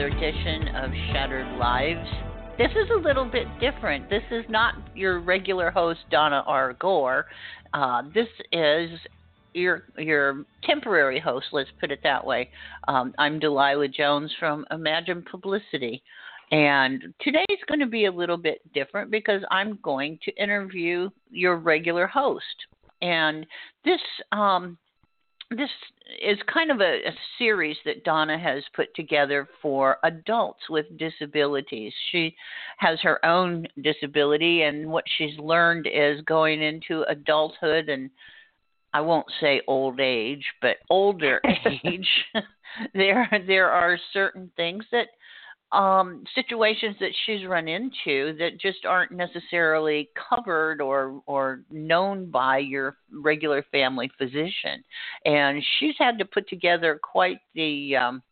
another edition of Shattered Lives. This is a little bit different. This is not your regular host, Donna R. Gore. Uh, this is your your temporary host. Let's put it that way. Um, I'm Delilah Jones from Imagine Publicity, and today's going to be a little bit different because I'm going to interview your regular host. And this um, this is kind of a, a, series that Donna has put together for adults with disabilities. She has her own disability, and what she's learned is going into adulthood and I won't say old age, but older age. there there are certain things that um, situations that she's run into that just aren't necessarily covered or or known by your regular family physician, and she's had to put together quite the um,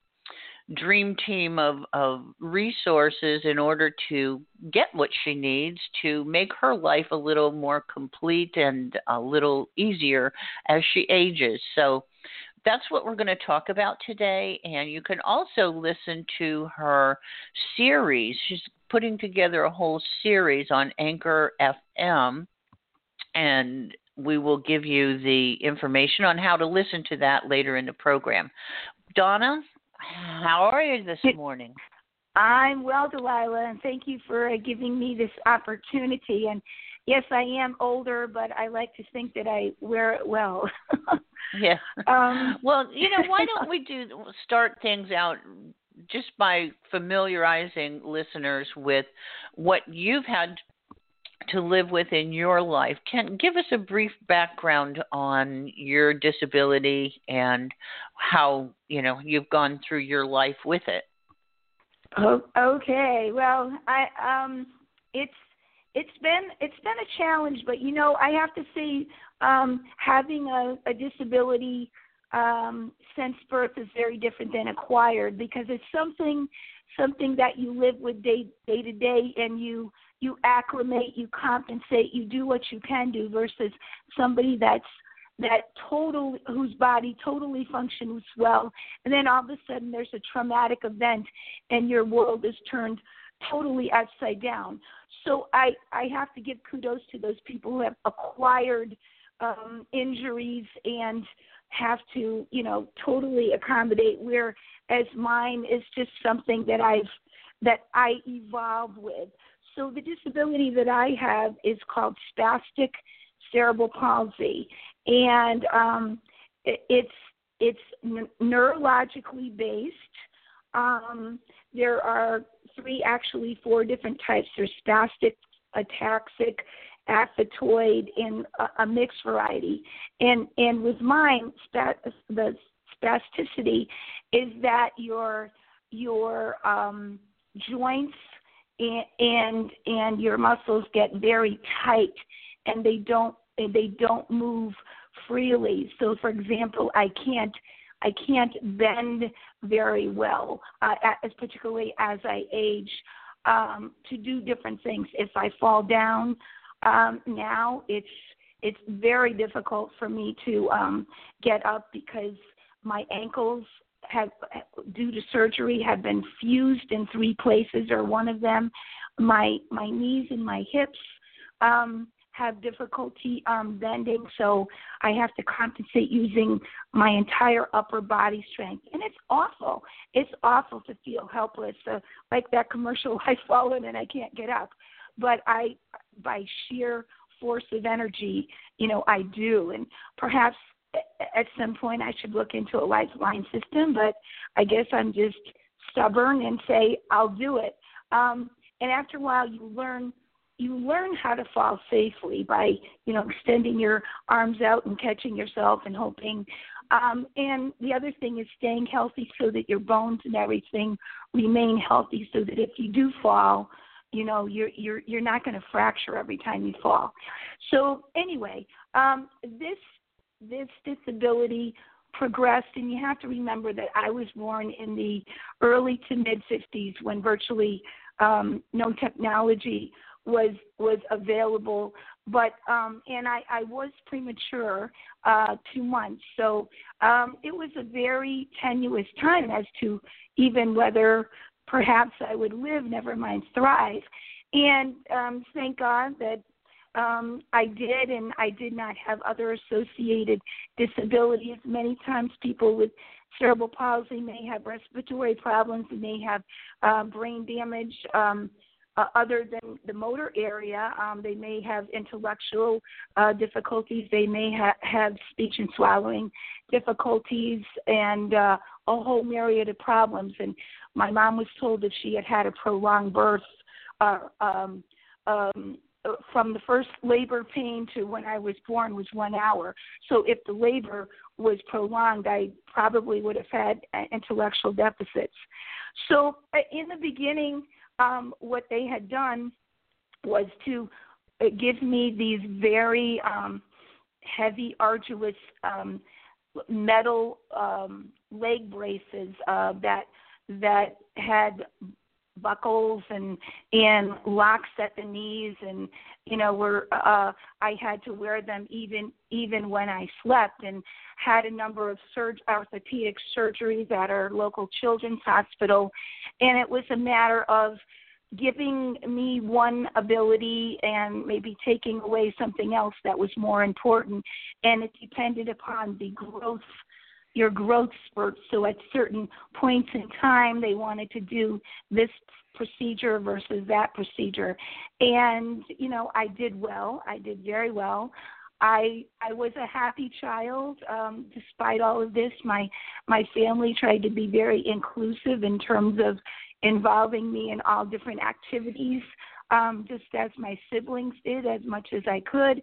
dream team of of resources in order to get what she needs to make her life a little more complete and a little easier as she ages. So that's what we're going to talk about today. And you can also listen to her series. She's putting together a whole series on Anchor FM. And we will give you the information on how to listen to that later in the program. Donna, how are you this morning? I'm well, Delilah, and thank you for uh, giving me this opportunity. And yes, I am older, but I like to think that I wear it well. yeah. Um, well, you know, why don't we do start things out just by familiarizing listeners with what you've had to live with in your life. Can give us a brief background on your disability and how you know you've gone through your life with it. Oh, okay. Well, I um, it's it's been it's been a challenge, but you know I have to say um, having a, a disability um, since birth is very different than acquired because it's something something that you live with day day to day and you you acclimate, you compensate, you do what you can do versus somebody that's that total whose body totally functions well. And then all of a sudden there's a traumatic event and your world is turned totally upside down. So i i have to give kudos to those people who have acquired um injuries and have to you know totally accommodate whereas mine is just something that i've that i evolved with. So the disability that i have is called spastic cerebral palsy. And um it, it's it's neurologically based. Um there are three, actually four different types. There's spastic, ataxic, athetoid, and a, mixed variety. And and with mine, the spasticity is that your your um, joints and, and and your muscles get very tight, and they don't they don't move freely. So, for example, I can't I can't bend very well, uh, as particularly as I age, um, to do different things. If I fall down um, now, it's it's very difficult for me to um, get up because my ankles have, due to surgery, have been fused in three places or one of them. My my knees and my hips um, have difficulty um, bending, so I have to compensate using my entire upper body strength. And it's awful. It's awful to feel helpless, uh, like that commercial I've fallen and I can't get up. But I, by sheer force of energy, you know, I do. And perhaps at some point I should look into a lifeline system, but I guess I'm just stubborn and say, I'll do it. Um, and after a while, you learn you learn how to fall safely by you know extending your arms out and catching yourself and hoping. Um, and the other thing is staying healthy so that your bones and everything remain healthy so that if you do fall you know you're you're you're not going to fracture every time you fall. So anyway um, this this disability progressed and you have to remember that I was born in the early to mid 50s when virtually um, no technology was was available but um and i i was premature uh two months. So um it was a very tenuous time as to even whether perhaps i would live never mind thrive. And um thank god that um i did and i did not have other associated disabilities. Many times people with cerebral palsy may have respiratory problems and may have uh, brain damage um uh, other than the motor area. Um, they may have intellectual uh, difficulties. They may ha- have speech and swallowing difficulties and uh, a whole myriad of problems. And my mom was told that she had had a prolonged birth. Uh, um, um, from the first labor pain to when I was born was one hour. So if the labor was prolonged, I probably would have had uh, intellectual deficits. So uh, in the beginning, um, what they had done was to give me these very um, heavy, arduous um, metal um, leg braces uh, that that had buckles and and locks at the knees. And you know were uh I had to wear them even even when I slept and had a number of surg- orthopedic surgeries at our local children's hospital. And it was a matter of giving me one ability and maybe taking away something else that was more important. And it depended upon the growth your growth spurts. So at certain points in time, they wanted to do this procedure versus that procedure. And, you know, I did well. I did very well. I I was a happy child um despite all of this my my family tried to be very inclusive in terms of involving me in all different activities um just as my siblings did as much as I could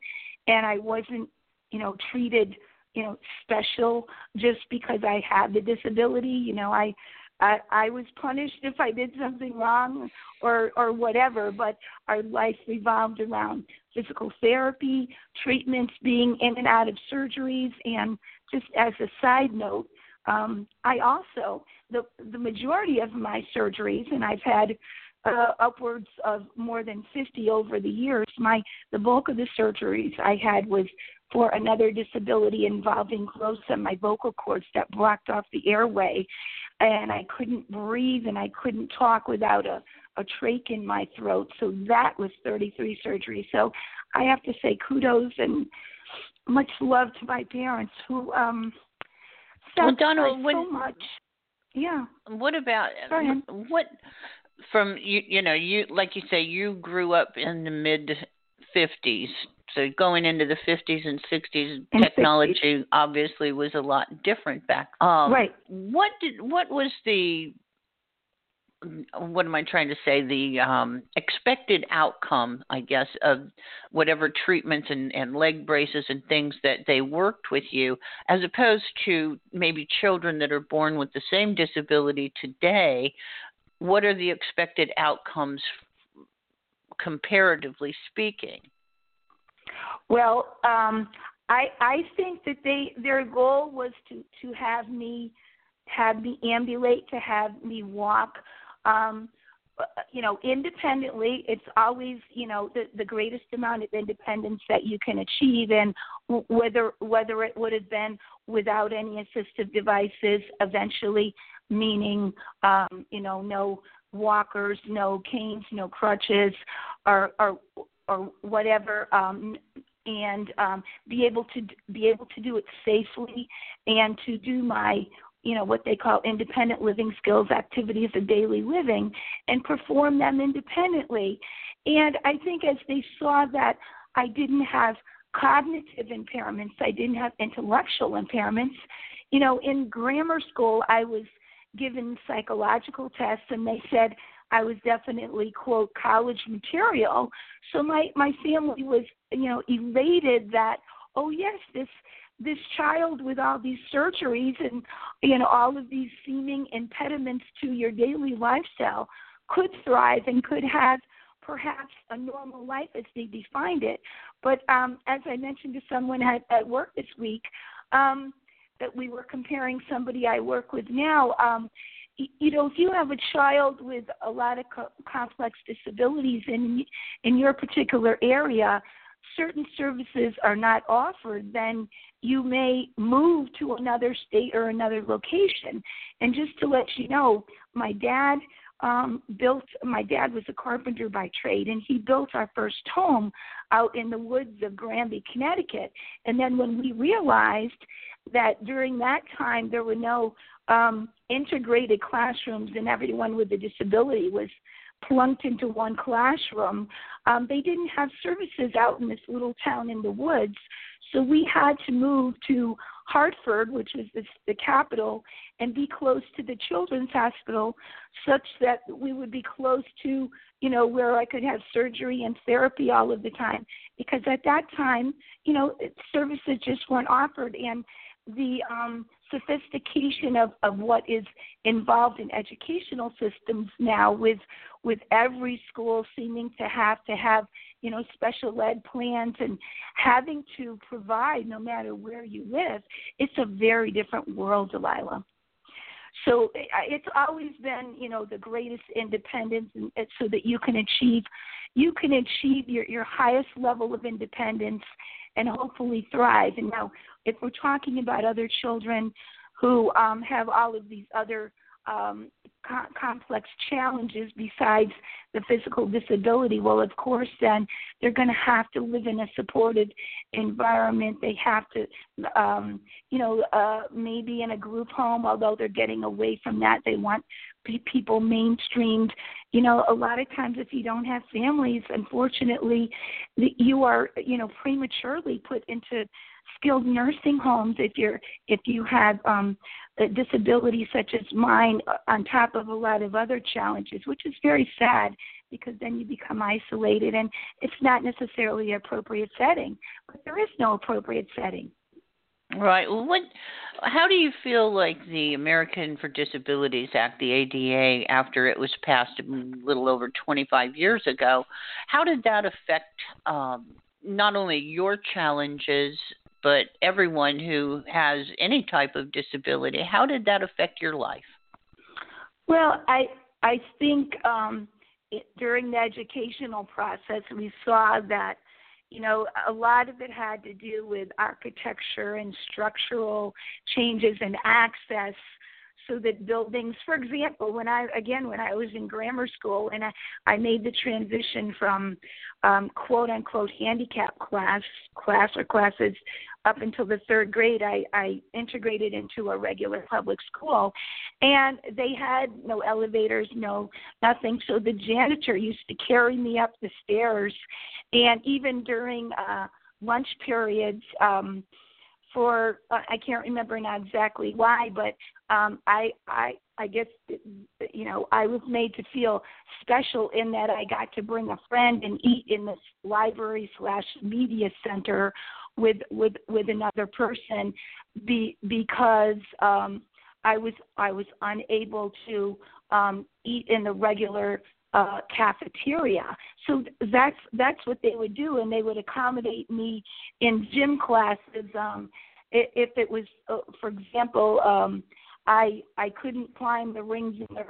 and I wasn't you know treated you know special just because I had the disability. You know, I I, I was punished if I did something wrong or or whatever, but our life revolved around physical therapy, treatments, being in and out of surgeries, and just as a side note, um, I also the the majority of my surgeries, and I've had uh, upwards of more than 50 over the years. My the bulk of the surgeries I had was for another disability involving on my vocal cords that blocked off the airway, and I couldn't breathe and I couldn't talk without a a trach in my throat. So that was 33 surgeries. So I have to say kudos and much love to my parents who um well, Donna, when, so much. Yeah. What about what from you you know you like you say you grew up in the mid 50s so going into the 50s and 60s and technology 60s. obviously was a lot different back um right what did what was the what am I trying to say? The um, expected outcome, I guess, of whatever treatments and, and leg braces and things that they worked with you, as opposed to maybe children that are born with the same disability today what are the expected outcomes comparatively speaking? Well, um, I I think that they their goal was to to have me have me ambulate, to have me walk. Um, you know, independently, it's always you know the the greatest amount of independence that you can achieve, and whether whether it would have been without any assistive devices, eventually meaning um, you know no walkers, no canes, no crutches, or or or whatever, um, and um, be able to be able to do it safely and to do my you know what they call independent living skills activities of daily living and perform them independently. And i think as they saw that i didn't have cognitive impairments i didn't have intellectual impairments you know in grammar school i was given psychological tests and they said I was definitely quote college material. So my my family was you know elated that oh yes this this child with all these surgeries and you know all of these seeming impediments to your daily lifestyle could thrive and could have perhaps a normal life as they defined it. But um, as I mentioned to someone at, at work this week, um, that we were comparing somebody I work with now. Um, you know, if you have a child with a lot of co- complex disabilities in in your particular area, certain services are not offered, then you may move to another state or another location. And just to let you know, my dad um built my dad was a carpenter by trade and he built our first home out in the woods of Granby, Connecticut. And then when we realized that during that time there were no um integrated classrooms and everyone with a disability was plunked into one classroom. Um, they didn't have services out in this little town in the woods, so we had to move to Hartford, which was the, the capital, and be close to the children's hospital, such that we would be close to, you know, where I could have surgery and therapy all of the time. Because at that time, you know, services just weren't offered, and the um, sophistication of, of what is involved in educational systems now with with every school seeming to have to have you know special ed plans and having to provide no matter where you live it's a very different world delilah. So it's always been you know the greatest independence and so that you can achieve you can achieve your your highest level of independence and hopefully thrive and now if we're talking about other children who um, have all of these other um, co- complex challenges besides the physical disability, well, of course, then they're going to have to live in a supported environment. They have to, um, you know, uh, maybe in a group home, although they're getting away from that. They want people mainstreamed. You know, a lot of times if you don't have families, unfortunately, you are, you know, prematurely put into skilled nursing homes if you're if you have um a disability such as mine uh, on top of a lot of other challenges which is very sad because then you become isolated and it's not necessarily an appropriate setting but there is no appropriate setting Right. Well, what? How do you feel like the American for Disabilities Act, the ADA, after it was passed a little over 25 years ago, how did that affect um, not only your challenges but everyone who has any type of disability. How did that affect your life? Well, I I think um, it, during the educational process, we saw that you know a lot of it had to do with architecture and structural changes and access so that buildings for example when i again when i was in grammar school and i i made the transition from um quote unquote handicap class class or classes up until the third grade i i integrated into a regular public school. And they had no elevators no nothing. So the janitor used to carry me up the stairs. And even during uh lunch periods um for uh, I can't remember now exactly why, but um, I I I guess you know I was made to feel special in that I got to bring a friend and eat in this library slash media center with with with another person, be because um, I was I was unable to um, eat in the regular uh, cafeteria. So that's that's what they would do, and they would accommodate me in gym classes. Um, if it was, uh, for example, um, I I couldn't climb the rings in the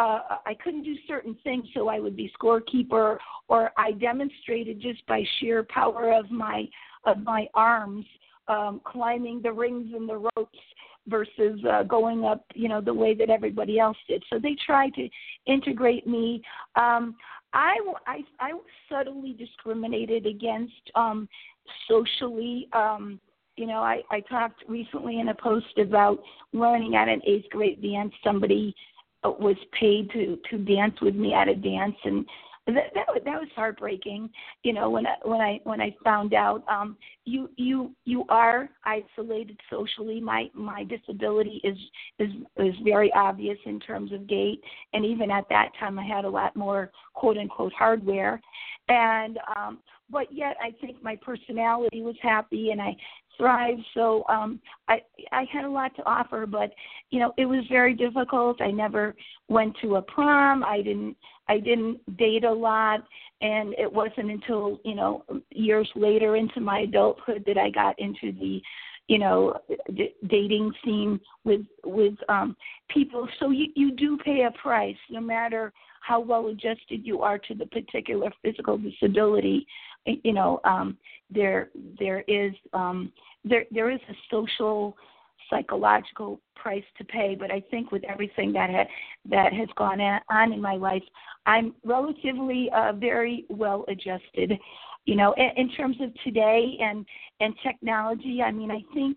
uh I couldn't do certain things so I would be scorekeeper or I demonstrated just by sheer power of my of my arms um climbing the rings and the ropes versus uh, going up you know the way that everybody else did. So they tried to integrate me. Um I I I subtly discriminated against um socially. Um you know, I, I talked recently in a post about learning at an eighth grade dance. Somebody uh, was paid to to dance with me at a dance, and that that, that was heartbreaking. You know, when I, when I when I found out, um, you you you are isolated socially. My my disability is is is very obvious in terms of gait, and even at that time, I had a lot more quote unquote hardware, and um, but yet I think my personality was happy, and I thrive. So um, I I had a lot to offer, but you know it was very difficult. I never went to a prom. I didn't I didn't date a lot, and it wasn't until you know years later into my adulthood that I got into the you know d- dating scene with with um people so you you do pay a price no matter how well adjusted you are to the particular physical disability you know um there there is um there there is a social psychological price to pay but i think with everything that ha- that has gone on in my life i'm relatively uh very well adjusted you know in, in terms of today and and technology. I mean i think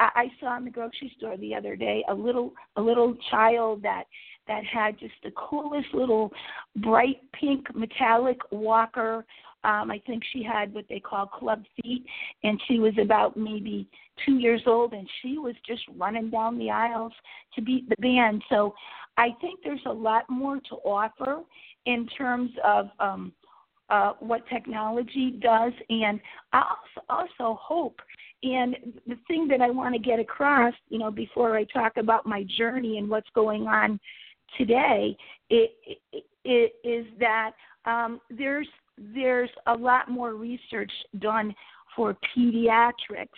I, I saw in the grocery store the other day a little a little child that that had just the coolest little bright pink metallic walker um i think she had what they call club feet and she was about maybe two years old and she was just running down the aisles to beat the band so i think there's a lot more to offer in terms of um uh, what technology does, and I also, also hope. And the thing that I want to get across, you know, before I talk about my journey and what's going on today, it, it, it is that um, there's there's a lot more research done for pediatrics,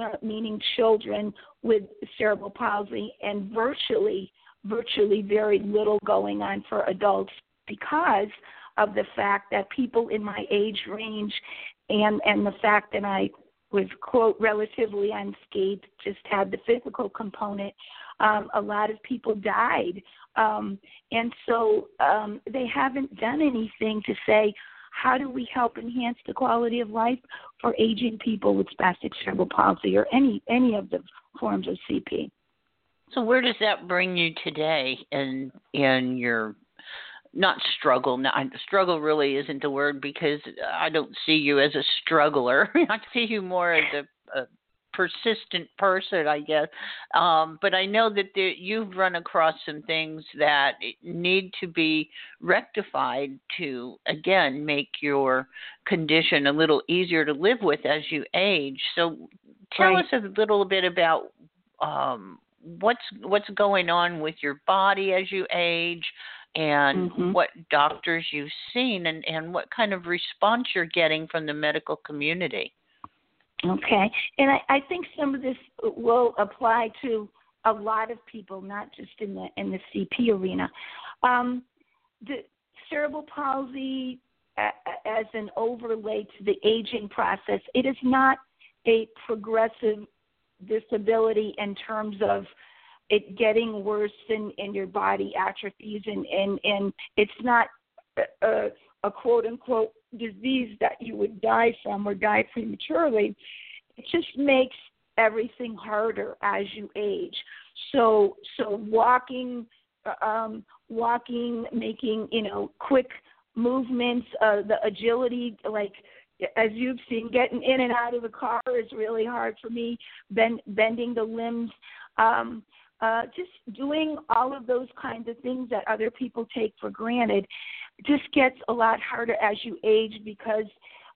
uh, meaning children with cerebral palsy, and virtually virtually very little going on for adults because of the fact that people in my age range and and the fact that I was quote relatively unscathed, just had the physical component. Um, a lot of people died, um, and so um, they haven't done anything to say how do we help enhance the quality of life for aging people with spastic cerebral palsy or any any of the forms of CP. So where does that bring you today in in your not struggle. Not, struggle really isn't the word because I don't see you as a struggler. I see you more as a, a persistent person, I guess. Um, but I know that there, you've run across some things that need to be rectified to, again, make your condition a little easier to live with as you age. So tell right. us a little bit about um, what's what's going on with your body as you age and mm-hmm. what doctors you've seen and, and what kind of response you're getting from the medical community. Okay. And I, I think some of this will apply to a lot of people, not just in the in the CP arena. Um, the cerebral palsy as an overlay to the aging process, it is not a progressive disability in terms of it getting worse and, and your body atrophies and, and, and it's not a, a quote unquote disease that you would die from or die prematurely. It just makes everything harder as you age. So so walking um walking, making, you know, quick movements, uh the agility like as you've seen, getting in and out of the car is really hard for me. Bend, bending the limbs, um, uh, just doing all of those kinds of things that other people take for granted just gets a lot harder as you age because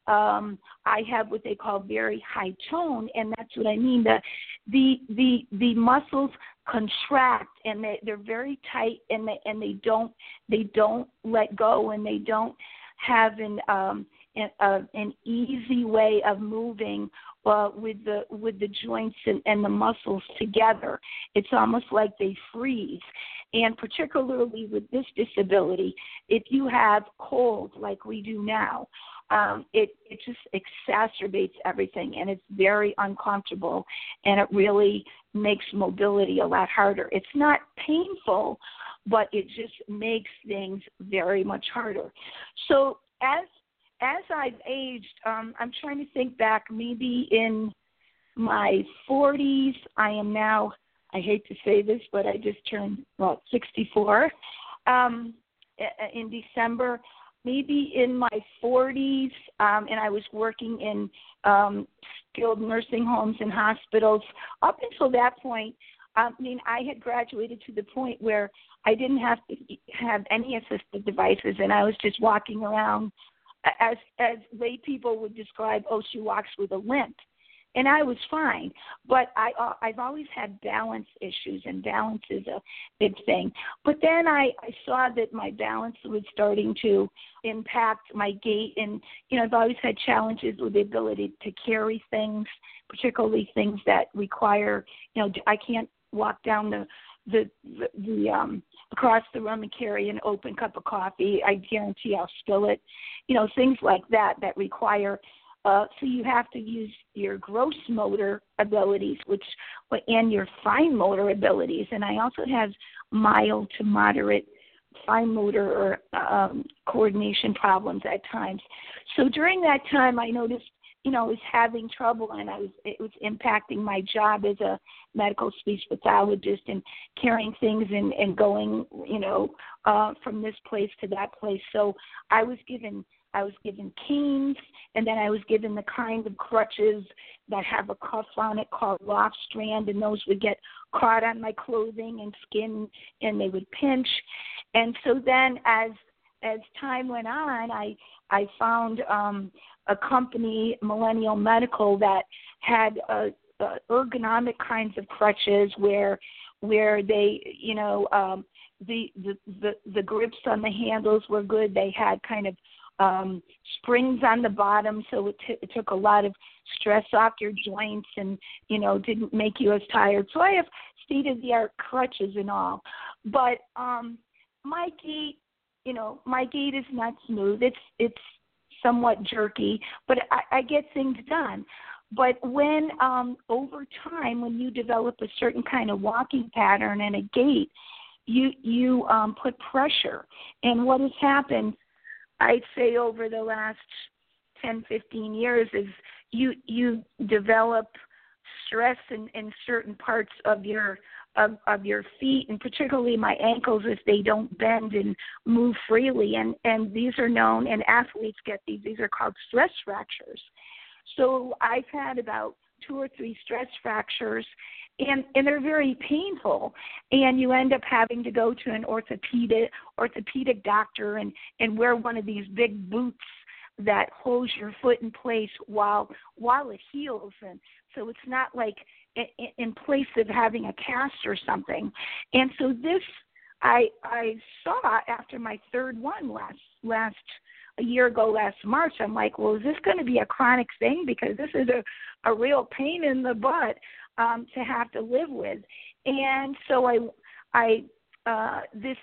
um I have what they call very high tone and that's what I mean the the the the muscles contract and they they're very tight and they and they don't they don't let go and they don't have an um an, uh, an easy way of moving uh, with the with the joints and, and the muscles together. It's almost like they freeze. And particularly with this disability, if you have cold like we do now, um, it it just exacerbates everything, and it's very uncomfortable, and it really makes mobility a lot harder. It's not painful, but it just makes things very much harder. So as as I've aged, um, I'm trying to think back. Maybe in my 40s, I am now. I hate to say this, but I just turned well 64 um, in December. Maybe in my 40s, um, and I was working in um, skilled nursing homes and hospitals. Up until that point, I mean, I had graduated to the point where I didn't have to have any assistive devices, and I was just walking around as as lay people would describe, oh, she walks with a limp. And I was fine. But I uh, I've always had balance issues, and balance is a big thing. But then I I saw that my balance was starting to impact my gait, and you know I've always had challenges with the ability to carry things, particularly things that require you know I can't walk down the the the, the um across the room and carry an open cup of coffee. I guarantee I'll spill it. You know, things like that that require uh, so you have to use your gross motor abilities, which and your fine motor abilities. And I also have mild to moderate fine motor or um, coordination problems at times. So during that time, I noticed, you know, I was having trouble, and I was it was impacting my job as a medical speech pathologist and carrying things and and going, you know, uh, from this place to that place. So I was given I was given canes, and then I was given the kind of crutches that have a cuff on it called loft strand, and those would get caught on my clothing and skin, and they would pinch. And so then, as as time went on, I I found um, a company, Millennial Medical, that had a, a ergonomic kinds of crutches where where they you know um, the, the the the grips on the handles were good. They had kind of um, springs on the bottom, so it, t- it took a lot of stress off your joints and you know didn't make you as tired. So I have state of the art crutches and all, but um, my gait, you know, my gait is not smooth. It's it's somewhat jerky, but I, I get things done. But when um, over time, when you develop a certain kind of walking pattern and a gait, you you um, put pressure. And what has happened I'd say over the last 10, 15 years is you you develop stress in, in certain parts of your of, of your feet and particularly my ankles if they don't bend and move freely. And and these are known and athletes get these these are called stress fractures. So i've had about two or three stress fractures and and they're very painful. And you end up having to go to an orthopedic orthopedic doctor and and wear one of these big boots that holds your foot in place while while it heals. And so it's not like in, place of having a cast or something. And so this i i saw after my third one last last a year ago last March, I'm like, well, is this going to be a chronic thing? Because this is a, a real pain in the butt um, to have to live with. And so I, I, uh, this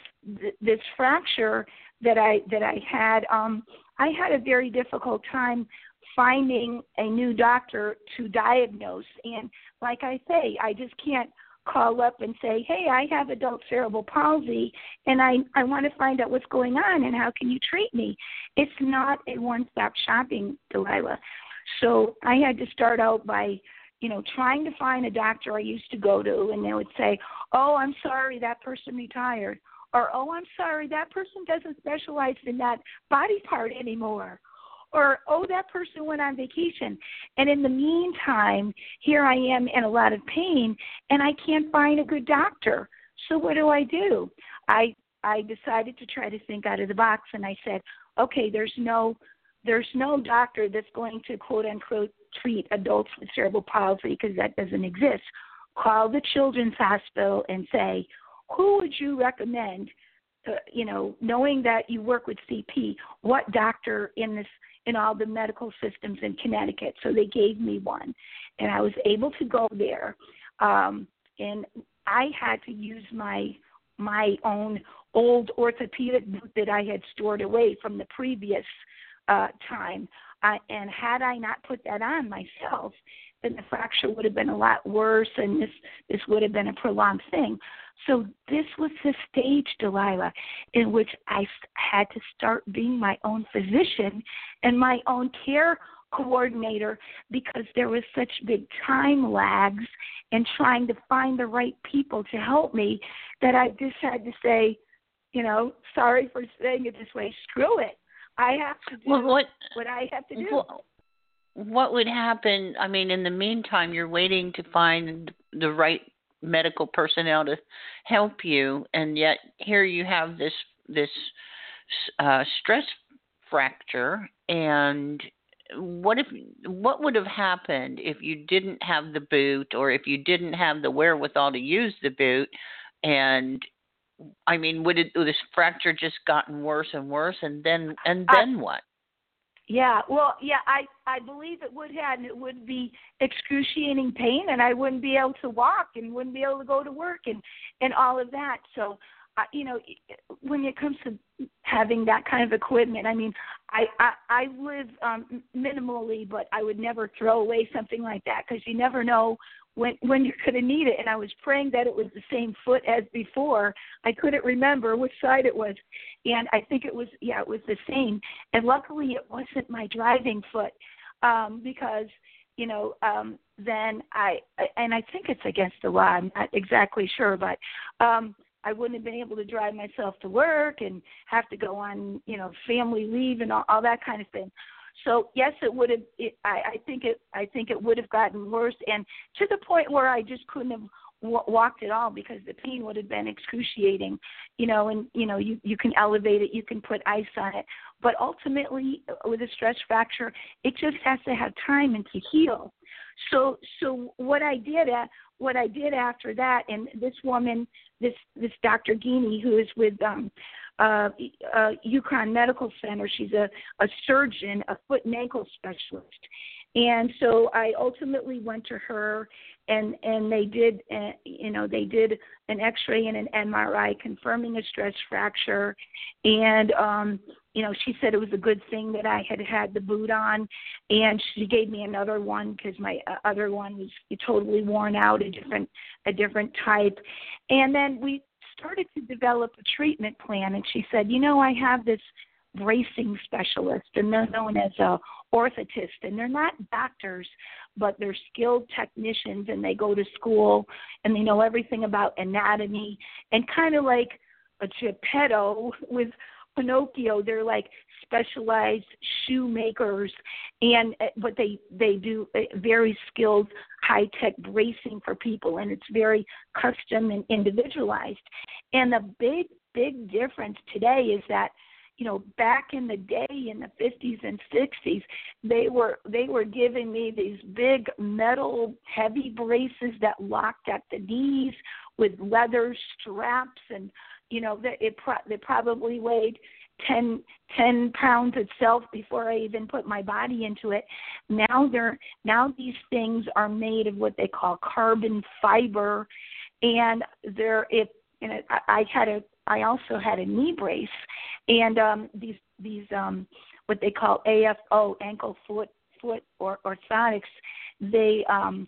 this fracture that I that I had, um, I had a very difficult time finding a new doctor to diagnose. And like I say, I just can't call up and say, "Hey, I have adult cerebral palsy, and I I want to find out what's going on and how can you treat me." It's not a one-stop shopping, Delilah. So I had to start out by you know, trying to find a doctor I used to go to, and they would say, "Oh, I'm sorry, that person retired," or "Oh, I'm sorry, that person doesn't specialize in that body part anymore," or "Oh, that person went on vacation." And in the meantime, here I am in a lot of pain, and I can't find a good doctor. So what do I do? I I decided to try to think out of the box, and I said, "Okay, there's no." There's no doctor that's going to quote unquote treat adults with cerebral palsy because that doesn't exist. Call the Children's Hospital and say, who would you recommend? Uh, you know, knowing that you work with CP, what doctor in this in all the medical systems in Connecticut? So they gave me one, and I was able to go there. Um, and I had to use my my own old orthopedic boot that I had stored away from the previous uh, time. Uh, and had I not put that on myself, then the fracture would have been a lot worse, and this this would have been a prolonged thing. So this was the stage, Delilah, in which I had to start being my own physician and my own care coordinator because there was such big time lags in trying to find the right people to help me that I just had to say, you know, sorry for saying it this way, screw it. I have to do well, what, what I have to do. Well, what would happen? I mean, in the meantime, you're waiting to find the right medical personnel to help you, and yet here you have this this uh, stress fracture, and what if what would have happened if you didn't have the boot or if you didn't have the wherewithal to use the boot and I mean, would it would this fracture just gotten worse and worse, and then and then I, what? Yeah, well, yeah, I I believe it would have, and it would be excruciating pain, and I wouldn't be able to walk, and wouldn't be able to go to work, and and all of that. So, you know, when it comes to having that kind of equipment, I mean, I I, I live um, minimally, but I would never throw away something like that because you never know when when you're going to need it. And I was praying that it was the same foot as before. I couldn't remember which side it was, and I think it was yeah, it was the same. And luckily, it wasn't my driving foot um, because you know um, then I and I think it's against the law. I'm not exactly sure, but. um I wouldn't have been able to drive myself to work and have to go on, you know, family leave and all, all that kind of thing. So yes, it would have. It, I, I think it. I think it would have gotten worse, and to the point where I just couldn't have w- walked at all because the pain would have been excruciating. You know, and you know, you you can elevate it, you can put ice on it, but ultimately, with a stress fracture, it just has to have time and to heal. So so what I did at what I did after that, and this woman, this this Dr. Guiney, who is with um, uh, uh, UConn Medical Center. She's a, a surgeon, a foot and ankle specialist. And so I ultimately went to her, and and they did, uh, you know, they did an X-ray and an MRI confirming a stress fracture, and um, you know, she said it was a good thing that I had had the boot on, and she gave me another one because my uh, other one was totally worn out, a different a different type, and then we started to develop a treatment plan and she said, "You know, I have this bracing specialist and they're known as a orthotist and they're not doctors but they're skilled technicians and they go to school and they know everything about anatomy and kind of like a geppetto with Pinocchio, they're like specialized shoemakers, and uh, but they they do very skilled high tech bracing for people, and it's very custom and individualized. And the big big difference today is that you know back in the day in the 50s and 60s they were they were giving me these big metal heavy braces that locked at the knees with leather straps and you know that it pro- they probably weighed ten ten pounds itself before I even put my body into it. Now they're now these things are made of what they call carbon fiber, and they're it. And it, I, I had a I also had a knee brace, and um, these these um, what they call AFO ankle foot foot or orthotics. They um,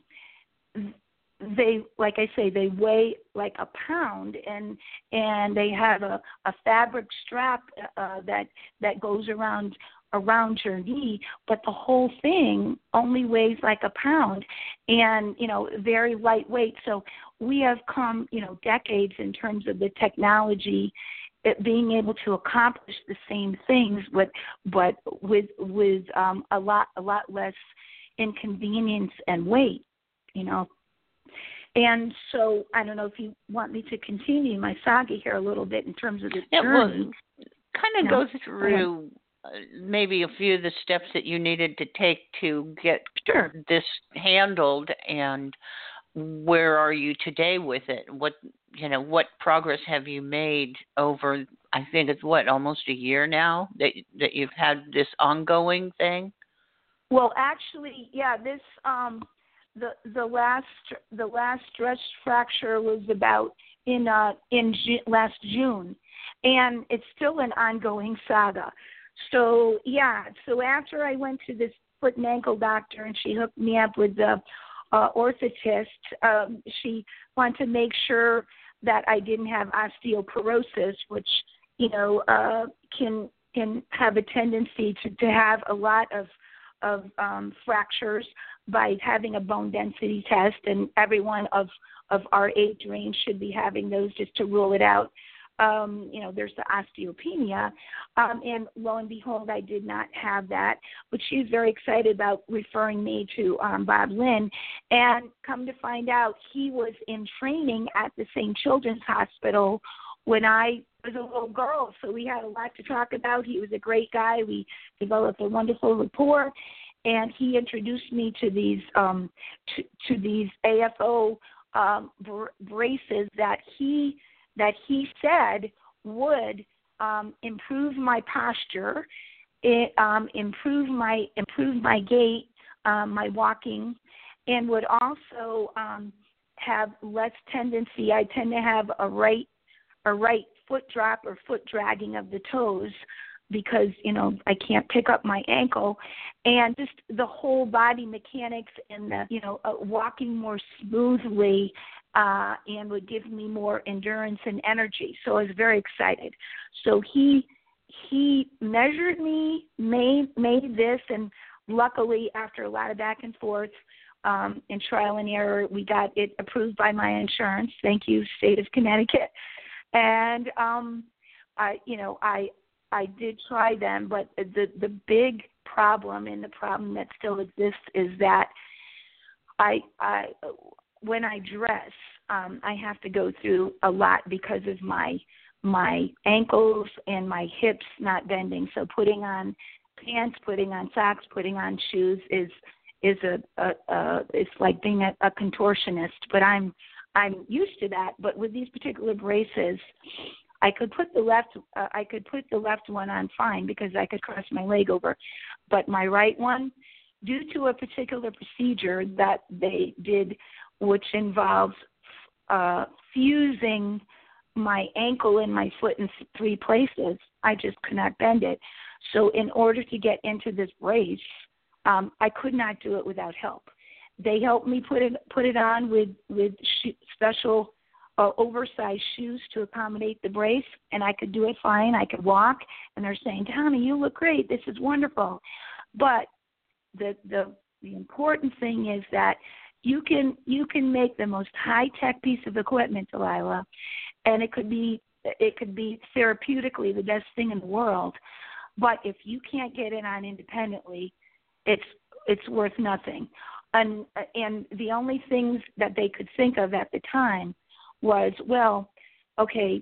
they like I say they weigh like a pound and and they have a a fabric strap uh, that that goes around around your knee but the whole thing only weighs like a pound and you know very lightweight. So we have come you know decades in terms of the technology being able to accomplish the same things but but with with um a lot a lot less inconvenience and weight you know and so I don't know if you want me to continue my saga here a little bit in terms of the yeah, journey. Well, kind of no? go through uh, maybe a few of the steps that you needed to take to get sure. this handled and where are you today with it what you know what progress have you made over i think it's what almost a year now that that you've had this ongoing thing well actually yeah this um the the last the last stress fracture was about in uh in Ju- last June, and it's still an ongoing saga. So yeah, so after I went to this foot and ankle doctor and she hooked me up with the uh, orthotist, um, she wanted to make sure that I didn't have osteoporosis, which you know uh, can can have a tendency to to have a lot of of um, fractures by having a bone density test, and everyone of of our age range should be having those just to rule it out. Um, you know, there's the osteopenia, um, and lo and behold, I did not have that. But she's very excited about referring me to um, Bob Lynn, and come to find out, he was in training at the St. Children's Hospital when I was a little girl, so we had a lot to talk about. He was a great guy. We developed a wonderful rapport, and he introduced me to these um, to, to these AFO um, br- braces that he that he said would um, improve my posture, it, um, improve my improve my gait, um, my walking, and would also um, have less tendency. I tend to have a right a right foot drop or foot dragging of the toes because you know I can't pick up my ankle, and just the whole body mechanics and the you know uh, walking more smoothly uh, and would give me more endurance and energy. So I was very excited. So he he measured me, made made this, and luckily after a lot of back and forth um, and trial and error, we got it approved by my insurance. Thank you, state of Connecticut. And um, I, you know, I I did try them, but the the big problem and the problem that still exists is that I I when I dress, um, I have to go through a lot because of my my ankles and my hips not bending. So putting on pants, putting on socks, putting on shoes is is a, a, a it's like being a, a contortionist. But I'm I'm used to that. But with these particular braces, I could put the left uh, I could put the left one on fine because I could cross my leg over, but my right one, due to a particular procedure that they did, which involves uh, fusing my ankle and my foot in three places, I just could not bend it. So in order to get into this brace, um, I could not do it without help. They helped me put it put it on with with sh- special uh, oversized shoes to accommodate the brace, and I could do it fine. I could walk, and they're saying, "Tommy, you look great. This is wonderful." But the the the important thing is that you can you can make the most high tech piece of equipment, Delilah, and it could be it could be therapeutically the best thing in the world. But if you can't get it on independently, it's it's worth nothing. And and the only things that they could think of at the time was, well, okay,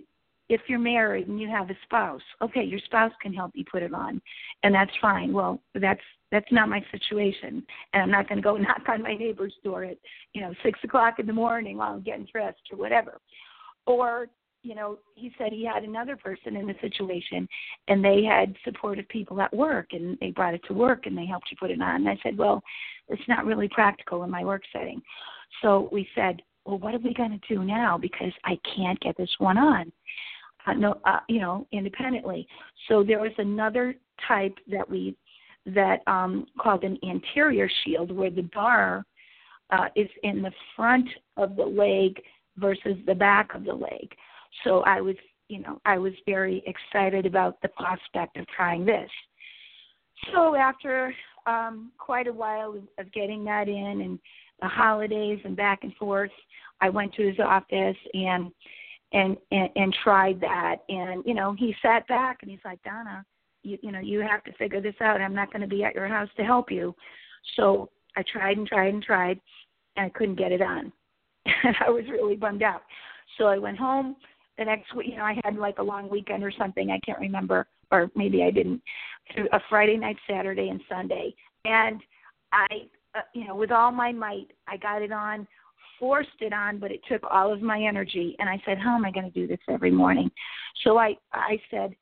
if you're married and you have a spouse, okay, your spouse can help you put it on, and that's fine. Well, that's that's not my situation, and I'm not going to go knock on my neighbor's door at you know six o'clock in the morning while I'm getting dressed or whatever. Or you know, he said he had another person in the situation, and they had supportive people at work, and they brought it to work, and they helped you put it on. And I said, well, it's not really practical in my work setting. So we said, well, what are we going to do now? Because I can't get this one on, uh, no, uh, you know, independently. So there was another type that we that um, called an anterior shield, where the bar uh, is in the front of the leg versus the back of the leg. So I was, you know, I was very excited about the prospect of trying this. So after um, quite a while of getting that in and the holidays and back and forth. I went to his office and and and, and tried that and you know he sat back and he's like Donna you you know you have to figure this out I'm not going to be at your house to help you so I tried and tried and tried and I couldn't get it on and I was really bummed out so I went home the next week you know I had like a long weekend or something I can't remember or maybe I didn't through a Friday night Saturday and Sunday and I uh, you know, with all my might, I got it on, forced it on, but it took all of my energy. And I said, how am I going to do this every morning? So I, I said,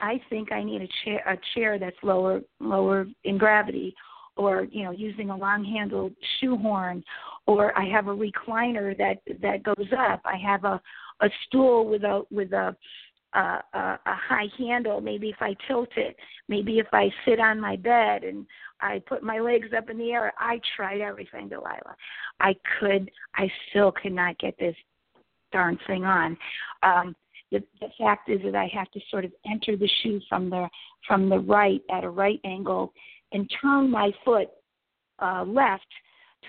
I think I need a chair, a chair that's lower, lower in gravity, or you know, using a long-handled shoehorn, or I have a recliner that that goes up. I have a a stool with a with a a, a, a high handle. Maybe if I tilt it, maybe if I sit on my bed and I put my legs up in the air. I tried everything, Delilah. I could. I still could not get this darn thing on. Um, the, the fact is that I have to sort of enter the shoe from the from the right at a right angle and turn my foot uh, left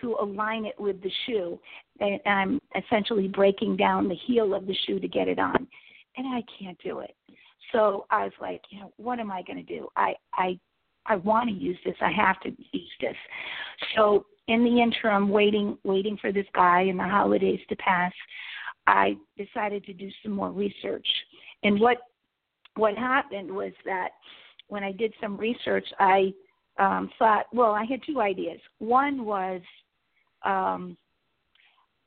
to align it with the shoe. And I'm essentially breaking down the heel of the shoe to get it on and I can't do it. So I was like, you know, what am I going to do? I I I want to use this. I have to use this. So in the interim, waiting waiting for this guy and the holidays to pass, I decided to do some more research. And what what happened was that when I did some research, I um, thought, well, I had two ideas. One was, um,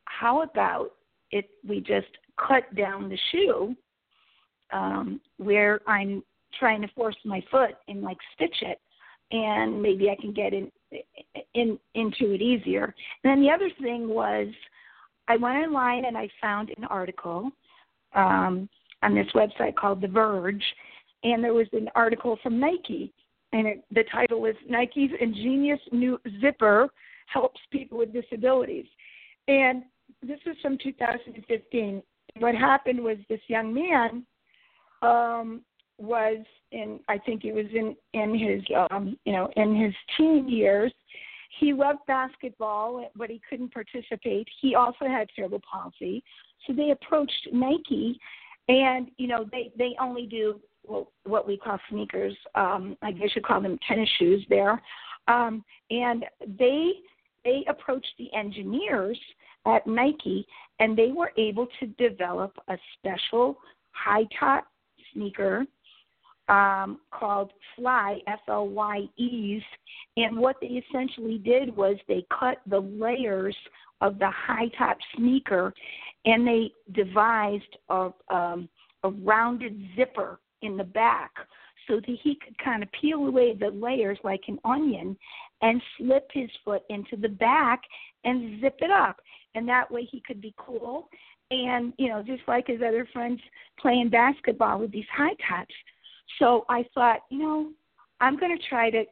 how about it? We just cut down the shoe um, where I'm trying to force my foot and like stitch it, and maybe I can get in, in into it easier. And then the other thing was, I went online and I found an article um, on this website called The Verge, and there was an article from Nike, and it, the title was Nike's ingenious new zipper helps people with disabilities. And this was from 2015. What happened was this young man um, was in, I think he was in in his, um, you know, in his teen years. He loved basketball, but he couldn't participate. He also had cerebral palsy, so they approached Nike, and you know they they only do well, what we call sneakers. Um, I guess you call them tennis shoes there, um, and they they approached the engineers at Nike, and they were able to develop a special high top sneaker um, called Fly, F L Y E's. And what they essentially did was they cut the layers of the high top sneaker and they devised a, um, a rounded zipper in the back so that he could kind of peel away the layers like an onion and slip his foot into the back and zip it up. And that way he could be cool and, you know, just like his other friends playing basketball with these high tops. So I thought, you know, I'm going to try to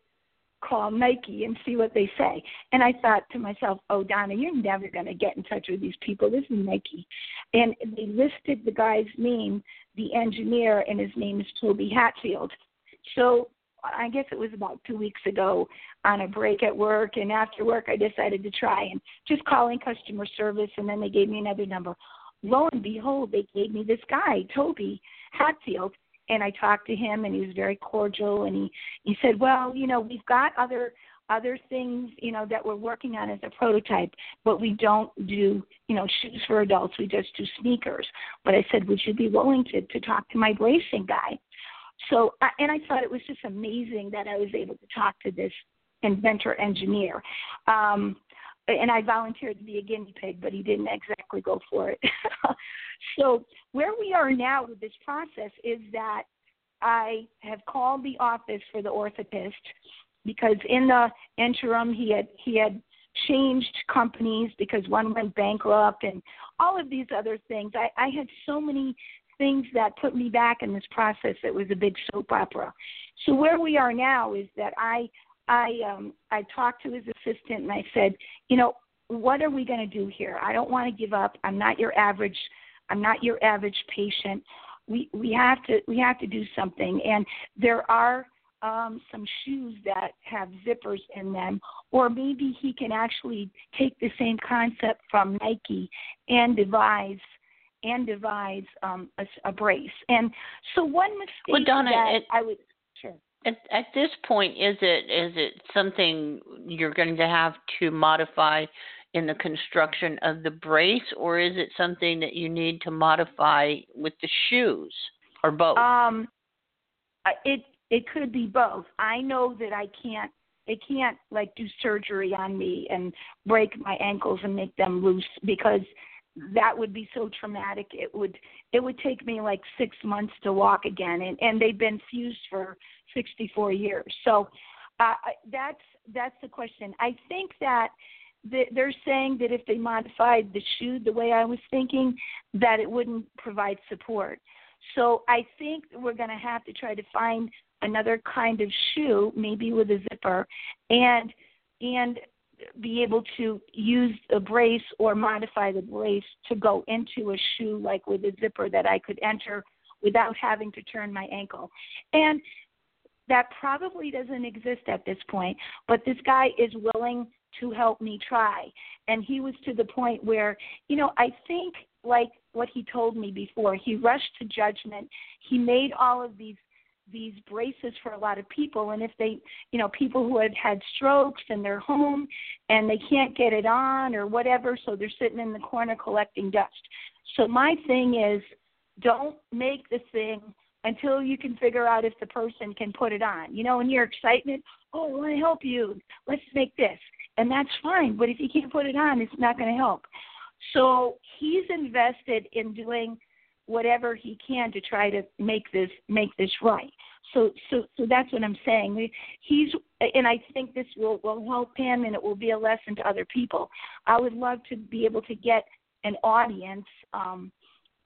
call Nike and see what they say. And I thought to myself, oh, Donna, you're never going to get in touch with these people. This is Nike. And they listed the guy's name, the engineer, and his name is Toby Hatfield. So I guess it was about two weeks ago on a break at work. And after work, I decided to try and just calling customer service. And then they gave me another number. Lo and behold, they gave me this guy, Toby Hatfield and I talked to him and he was very cordial and he he said, "Well, you know, we've got other other things, you know, that we're working on as a prototype, but we don't do, you know, shoes for adults. We just do sneakers." But I said, "Would you be willing to to talk to my bracing guy?" So, and I thought it was just amazing that I was able to talk to this inventor engineer. Um, and I volunteered to be a guinea pig, but he didn't exactly go for it. so where we are now with this process is that I have called the office for the orthotist because in the interim he had he had changed companies because one went bankrupt and all of these other things. I, I had so many things that put me back in this process that was a big soap opera. So where we are now is that I I um I talked to his assistant and I said, you know, what are we going to do here? I don't want to give up. I'm not your average I'm not your average patient. We we have to we have to do something and there are um, some shoes that have zippers in them, or maybe he can actually take the same concept from Nike and devise and devise um, a, a brace. And so one mistake well, Donna, that I would sure. At, at this point, is it is it something you're going to have to modify in the construction of the brace, or is it something that you need to modify with the shoes, or both? Um, it it could be both. I know that I can't. They can't like do surgery on me and break my ankles and make them loose because that would be so traumatic. It would it would take me like six months to walk again and and they've been fused for sixty four years. So uh that's that's the question. I think that they're saying that if they modified the shoe the way i was thinking that it wouldn't provide support. So i think we're going to have to try to find another kind of shoe maybe with a zipper and and be able to use a brace or modify the brace to go into a shoe like with a zipper that I could enter without having to turn my ankle. And that probably doesn't exist at this point, but this guy is willing to help me try. And he was to the point where, you know, I think like what he told me before, he rushed to judgment. He made all of these these braces for a lot of people and if they you know people who had had strokes and they're home and they can't get it on or whatever so they're sitting in the corner collecting dust so my thing is don't make the thing until you can figure out if the person can put it on. You know, in your excitement, oh, I want to help you. Let's make this. And that's fine. But if you can't put it on, it's not going to help. So he's invested in doing whatever he can to try to make this make this right. So so so that's what I'm saying. He's and I think this will will help him and it will be a lesson to other people. I would love to be able to get an audience um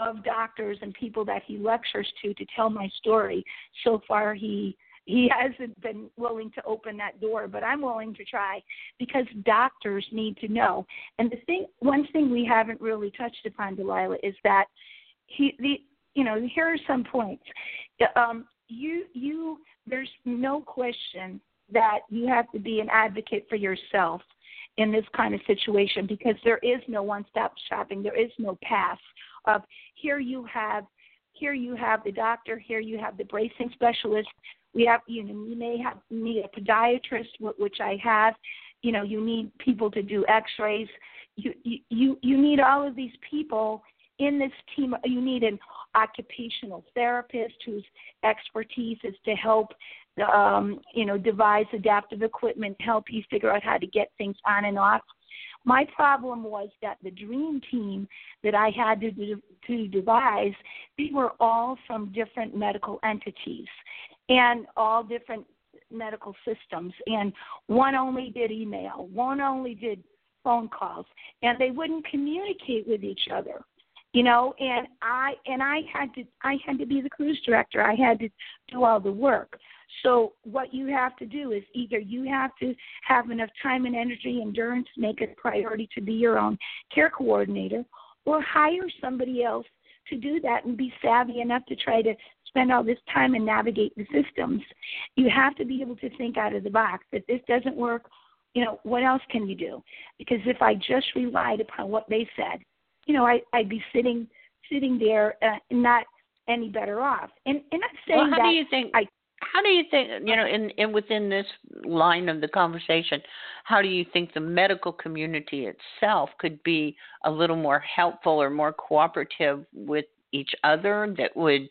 of doctors and people that he lectures to to tell my story. So far he he hasn't been willing to open that door, but I'm willing to try because doctors need to know. And the thing one thing we haven't really touched upon Delilah is that he the you know here are some points. Um, you you there's no question that you have to be an advocate for yourself in this kind of situation because there is no one stop shopping. There is no path of here you have here you have the doctor here you have the bracing specialist. We have you know you may have need a podiatrist which i have. You know you need people to do x-rays. You you you need all of these people in this team, you need an occupational therapist whose expertise is to help, um, you know, devise adaptive equipment, help you figure out how to get things on and off. My problem was that the dream team that I had to to devise, they were all from different medical entities and all different medical systems. And one only did email, one only did phone calls, and they wouldn't communicate with each other you know and i and i had to i had to be the cruise director. I had to do all the work. So what you have to do is either you have to have enough time and energy endurance make it a priority to be your own care coordinator or hire somebody else to do that and be savvy enough to try to spend all this time and navigate the systems. You have to be able to think out of the box if this doesn't work. You know what else can you do? Because if i just relied upon what they said you know, I, I'd be sitting sitting there uh, not any better off. And and I'm saying well, how that do you think? I, how do you think you know in, in within this line of the conversation how do you think the medical community itself could be a little more helpful or more cooperative with each other that would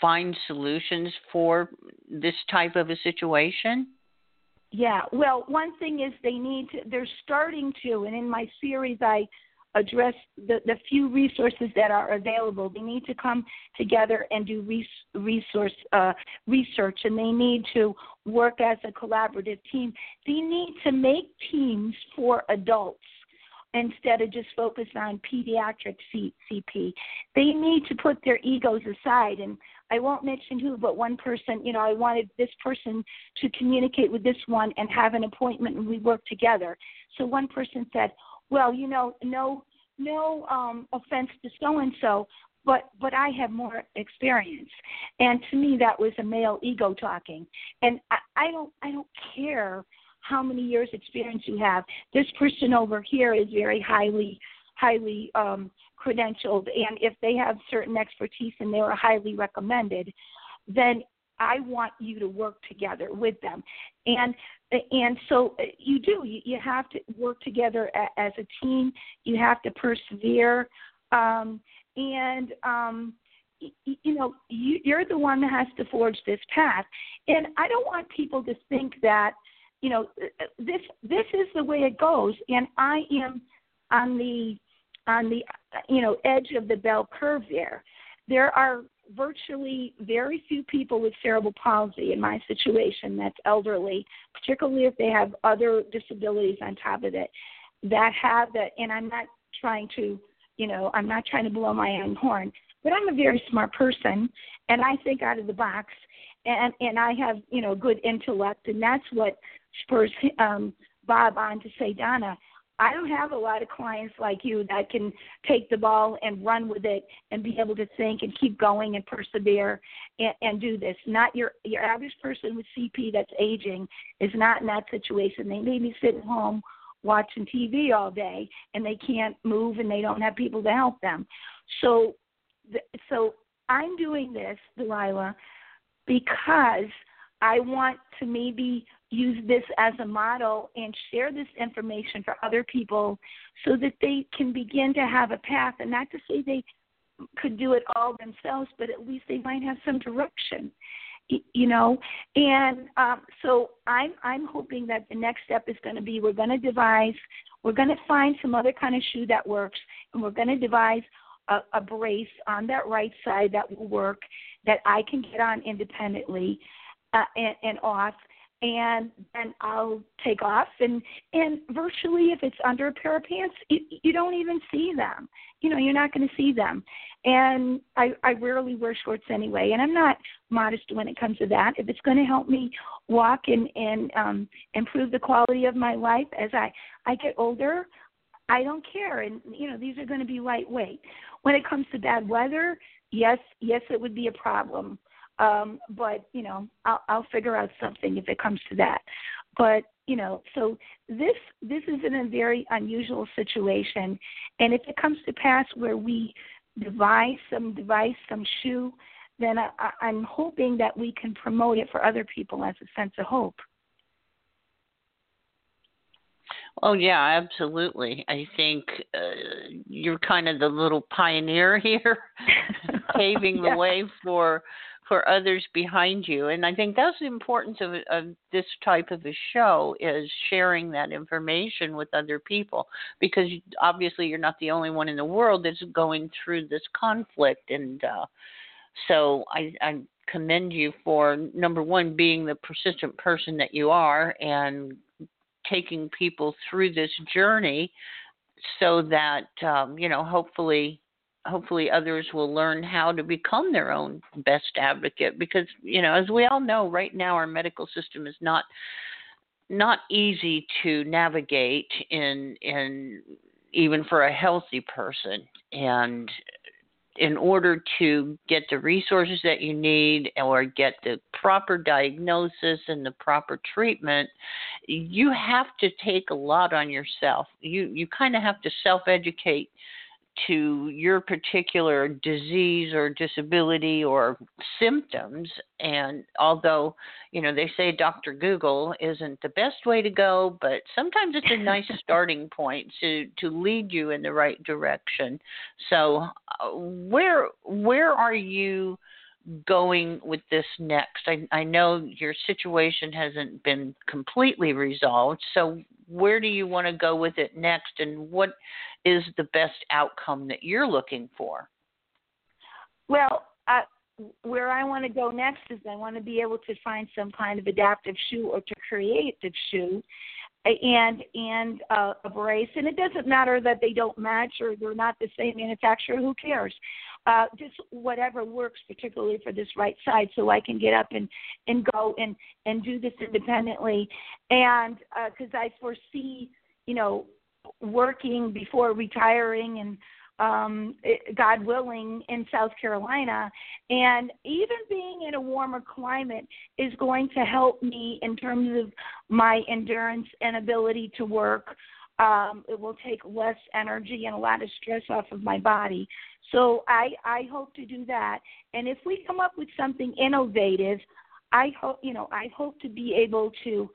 find solutions for this type of a situation yeah well one thing is they need to they're starting to and in my series i address the, the few resources that are available. They need to come together and do res, resource uh, research, and they need to work as a collaborative team. They need to make teams for adults instead of just focus on pediatric CP. They need to put their egos aside. And I won't mention who, but one person, you know, I wanted this person to communicate with this one and have an appointment and we work together. So one person said, well, you know, no no um offense to so and so, but but I have more experience. And to me that was a male ego talking. And I, I don't I don't care how many years experience you have. This person over here is very highly highly um credentialed and if they have certain expertise and they are highly recommended, then I want you to work together with them. And and so uh, you do you, have to work together as a team. You have to persevere. Um, and um, you, you know you, you're the one that has to forge this path. And i don't want people to think that you know uh, uh, this this is the way it goes. And i am on the on the you know edge of the bell curve there. There are virtually very few people with cerebral palsy in my situation that's elderly, particularly if they have other disabilities on top of it, that have that. And I'm not trying to, you know, I'm not trying to blow my own horn, but I'm a very smart person and I think out of the box and and I have, you know, good intellect and that's what spurs um Bob on to say, Donna, I don't have a lot of clients like you that can take the ball and run with it and be able to think and keep going and persevere and, and do this. Not your your average person with CP that's aging is not in that situation. They may be sitting home watching TV all day and they can't move and they don't have people to help them. So, so I'm doing this, Delilah, because I want to maybe use this as a model and share this information for other people so that they can begin to have a path. And not to say they could do it all themselves, but at least they might have some direction you know? And um so i'm i'm hoping that the next step is going to be we're going to devise we're going to find some other kind of shoe that works and we're going to devise a, a brace on that right side that will work that i can get on independently uh, and, and off and then I'll take off. And and virtually if it's under a pair of pants you, you don't even see them. You know you're not going to see them. And I I rarely wear shorts anyway and I'm not modest when it comes to that. If it's going to help me walk and and um improve the quality of my life as I I get older I don't care. And you know these are going to be lightweight. When it comes to bad weather yes yes it would be a problem um, but you know, I'll, I'll figure out something if it comes to that. But you know, so this this is in a very unusual situation, and if it comes to pass where we devise some device, some shoe, then I, I'm hoping that we can promote it for other people as a sense of hope. Oh yeah, absolutely. I think uh, you're kind of the little pioneer here, paving yeah. the way for for others behind you. And I think that's the importance of, of this type of a show is sharing that information with other people because obviously you're not the only one in the world that's going through this conflict. And uh, so I, I commend you for number one being the persistent person that you are and taking people through this journey so that um, you know hopefully hopefully others will learn how to become their own best advocate because you know as we all know right now our medical system is not not easy to navigate in in even for a healthy person. And in order to get the resources that you need or get the proper diagnosis and the proper treatment you have to take a lot on yourself. You you kind of have to self educate to your particular disease or disability or symptoms. And although you know they say dr google isn't the best way to go but sometimes it's a nice starting point to to lead you in the right direction. So uh, where where are you going with this next i i know your situation hasn't been completely resolved so where do you want to go with it next and what is the best outcome that you're looking for? Well, uh, where I want to go next is I want to be able to find some kind of adaptive shoe or to create a shoe and and uh, a brace and it doesn't matter that they don't match or they're not the same manufacturer who cares? Uh, just whatever works particularly for this right side so i can get up and and go and and do this independently. And because uh, i foresee you know working before retiring and um God willing in South Carolina. And even being in a warmer climate is going to help me in terms of my endurance and ability to work. Um it will take less energy and a lot of stress off of my body. So I I hope to do that. And if we come up with something innovative I hope you know I hope to be able to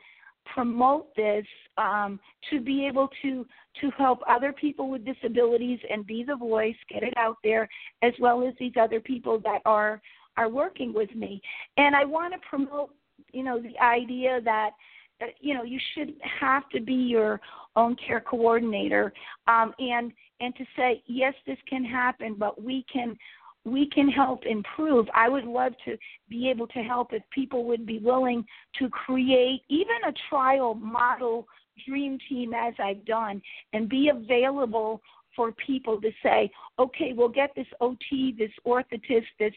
promote this um, to be able to to help other people with disabilities and be the voice, get it out there, as well as these other people that are are working with me. And I want to promote, you know, the idea that you know you should have to be your own care coordinator um, and and to say yes this can happen but we can we can help improve. I would love to be able to help if people would be willing to create even a trial model dream team as I've done and be available for people to say, okay, we'll get this OT, this orthotist, this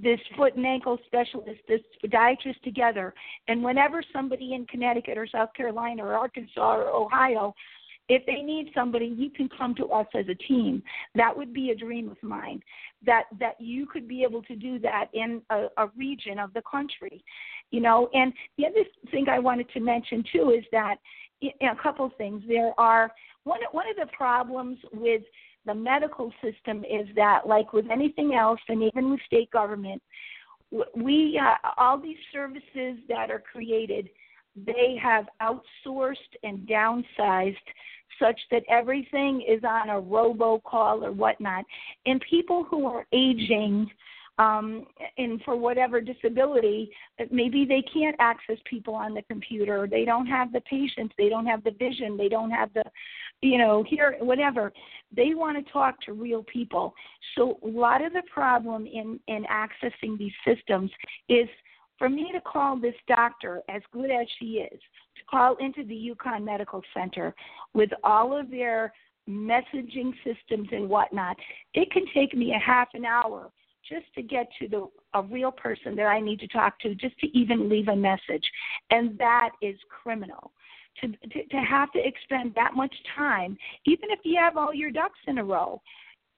this foot and ankle specialist, this podiatrist together, and whenever somebody in Connecticut or South Carolina or Arkansas or Ohio if they need somebody, you can come to us as a team. That would be a dream of mine. That that you could be able to do that in a, a region of the country, you know. And the other thing I wanted to mention too is that a couple of things. There are one one of the problems with the medical system is that, like with anything else, and even with state government, we uh, all these services that are created they have outsourced and downsized such that everything is on a robocall or whatnot. And people who are aging um, and for whatever disability, maybe they can't access people on the computer. They don't have the patience. They don't have the vision. They don't have the, you know, here, whatever. They want to talk to real people. So a lot of the problem in in accessing these systems is for me to call this doctor, as good as she is, to call into the UConn Medical Center with all of their messaging systems and whatnot, it can take me a half an hour just to get to the a real person that I need to talk to, just to even leave a message, and that is criminal. To, to to have to expend that much time, even if you have all your ducks in a row,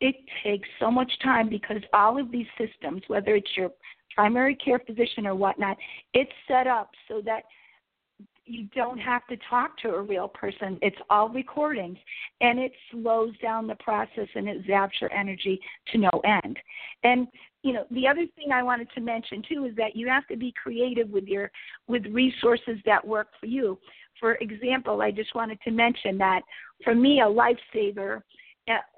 it takes so much time because all of these systems, whether it's your primary care physician or whatnot, it's set up so that you don't have to talk to a real person. It's all recordings, and it slows down the process and it zaps your energy to no end. And you know, the other thing I wanted to mention too is that you have to be creative with your with resources that work for you. For example, I just wanted to mention that for me, a lifesaver,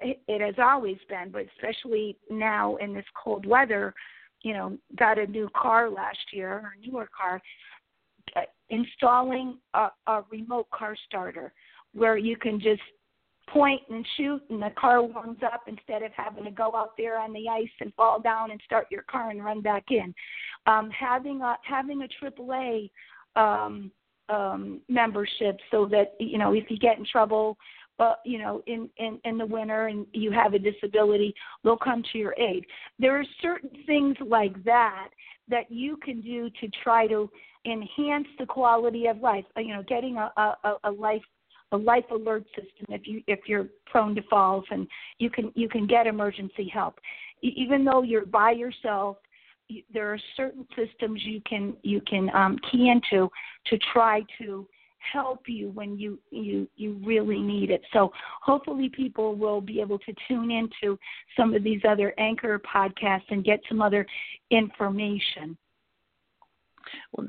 it has always been, but especially now in this cold weather, you know, got a new car last year, a newer car uh, installing a, a remote car starter where you can just point and shoot and the car warms up instead of having to go out there on the ice and fall down and start your car and run back in. Um, having a having a AAA um, um, membership so that you know if you get in trouble, uh, you know in, in in the winter and you have a disability, they'll come to your aid. There are certain things like that that you can do to try to enhance the quality of life. Uh, you know, getting a, a, a life a life alert system if you if you're prone to falls, and you can you can get emergency help. Even though you're by yourself, there are certain systems you can you can um, key into to try to help you when you you you really need it. So hopefully people will be able to tune into some of these other anchor podcasts and get some other information.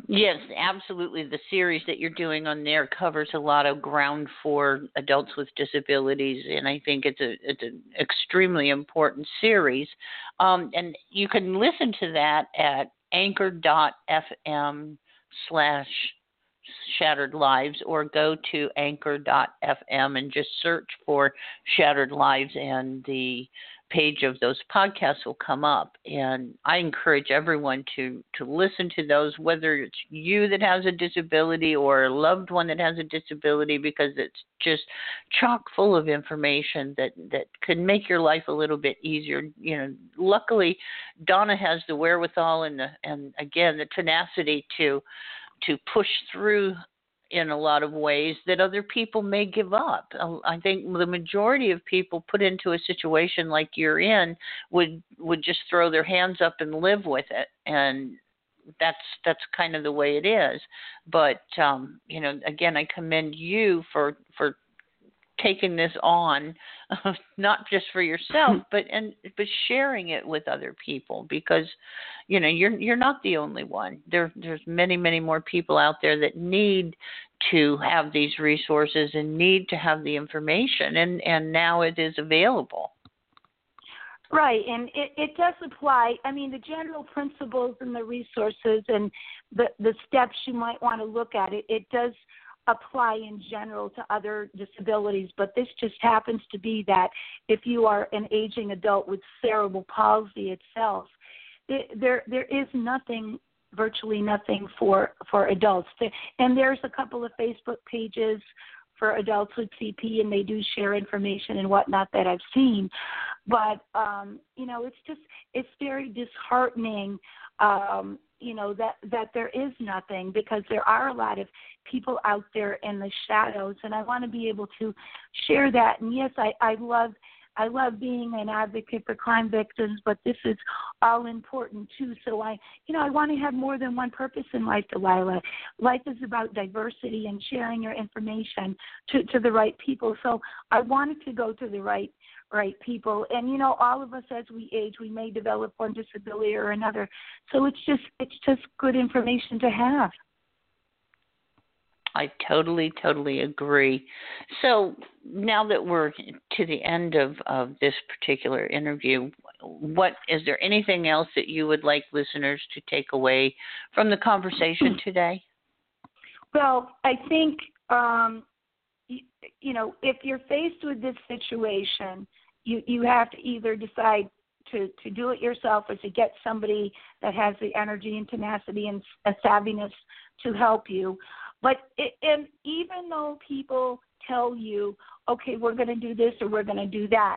Yes, absolutely. The series that you're doing on there covers a lot of ground for adults with disabilities, and I think it's a it's an extremely important series. Um, and you can listen to that at anchor.fm slash Shattered Lives or go to anchor.fm and just search for Shattered Lives and the page of those podcasts will come up. And I encourage everyone to to listen to those whether it's you that has a disability or a loved one that has a disability because it's just chock full of information that that can make your life a little bit easier. You know luckily Donna has the wherewithal and the and again the tenacity to to push through in a lot of ways that other people may give up. I think the majority of people put into a situation like you're in would would just throw their hands up and live with it and that's that's kind of the way it is but um you know again I commend you for for taking this on um, not just for yourself hmm. but and but sharing it with other people because you know you're you're not the only one there there's many many more people out there that need to have these resources and need to have the information and and now it is available Right, and it, it does apply. I mean, the general principles and the resources and the the steps you might want to look at it. It does apply in general to other disabilities, but this just happens to be that if you are an aging adult with cerebral palsy itself, there there is nothing virtually nothing for for adults. And there's a couple of facebook pages for adults with cp and they do share information and whatnot that i've seen. But um you know it's just it's very disheartening um you know that that there is nothing because there are a lot of people out there in the shadows and I want to be able to share that and yes I I love I love being an advocate for crime victims, but this is all important too. So I, you know, I want to have more than one purpose in life, Delilah. Life is about diversity and sharing your information to to the right people. So I wanted to go to the right right people and you know all of us as we age we may develop one disability or another so it's just it's just good information to have I totally, totally agree. So now that we're to the end of, of this particular interview, what is there anything else that you would like listeners to take away from the conversation today? Well, I think um, you, you know if you're faced with this situation, you you have to either decide to to do it yourself or to get somebody that has the energy and tenacity and savviness to help you. But it, and even though people tell you, okay, we're going to do this or we're going to do that,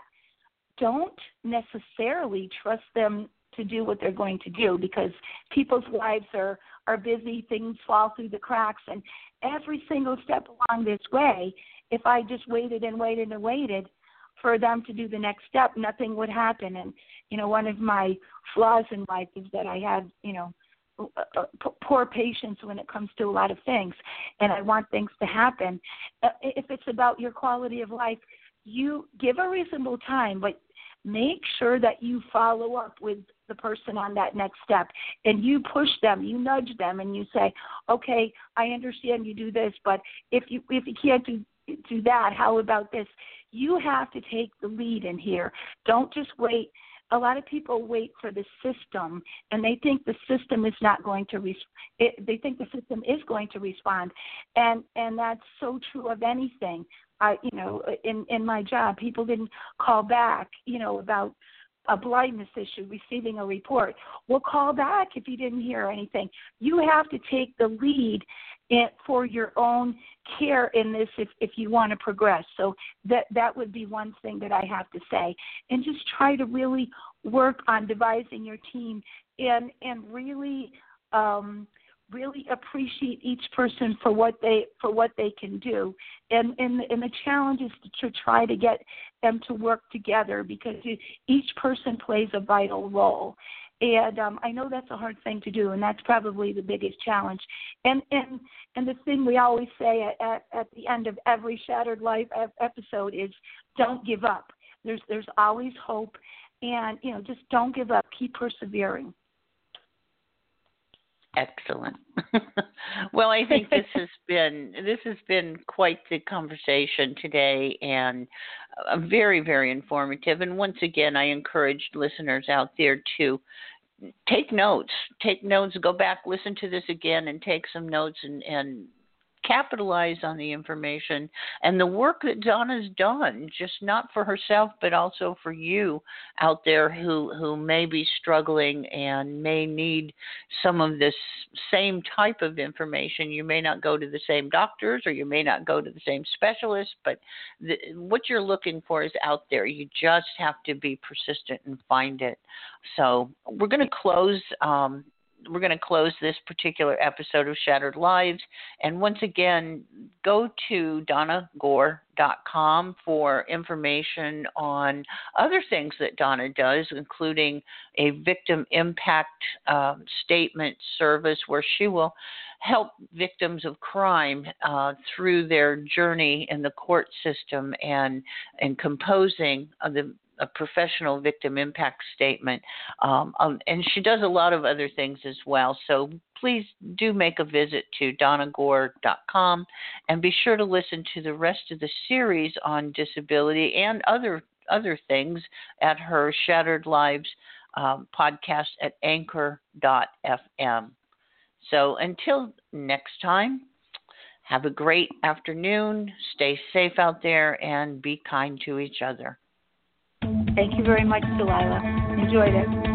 don't necessarily trust them to do what they're going to do because people's lives are are busy things fall through the cracks and every single step along this way if i just waited and waited and waited for them to do the next step nothing would happen. And you know one of my flaws in life is that i have you know uh, uh, poor patience when it comes to a lot of things and i want things to happen. Uh, if it's about your quality of life you give a reasonable time but make sure that you follow up with the person on that next step and you push them you nudge them and you say okay i understand you do this but if you if you can't do do that how about this you have to take the lead in here don't just wait a lot of people wait for the system and they think the system is not going to res- it, they think the system is going to respond and and that's so true of anything I, you know, in in my job, people didn't call back, you know, about a blindness issue, receiving a report. Well, call back if you didn't hear anything. You have to take the lead in, for your own care in this if if you want to progress. So that that would be one thing that I have to say, and just try to really work on devising your team and and really. Um, really appreciate each person for what they for what they can do and and and the challenge is to, to try to get them to work together because each person plays a vital role and um, I know that's a hard thing to do, and that's probably the biggest challenge. And and and the thing we always say at at, the end of every Shattered Life episode is, don't give up. There's there's always hope, and you know just don't give up. Keep persevering. Excellent. well, I think this has been this has been quite the conversation today, and uh, very very informative. And once again, I encourage listeners out there to take notes. Take notes. Go back, listen to this again, and take some notes and and capitalize on the information and the work that Donna's done, just not for herself, but also for you out there who, who may be struggling and may need some of this same type of information. You may not go to the same doctors or you may not go to the same specialist, but the, what you're looking for is out there. You just have to be persistent and find it. So we're going to close um, we're going to close this particular episode of Shattered Lives. And once again, go to donnagore.com for information on other things that Donna does, including a victim impact um, statement service where she will help victims of crime uh, through their journey in the court system and and composing the a professional victim impact statement. Um, um, and she does a lot of other things as well. So please do make a visit to donnagore.com and be sure to listen to the rest of the series on disability and other other things at her Shattered Lives um, podcast at anchor.fm. So until next time, have a great afternoon, stay safe out there, and be kind to each other. Thank you very much, Delilah. Enjoyed it.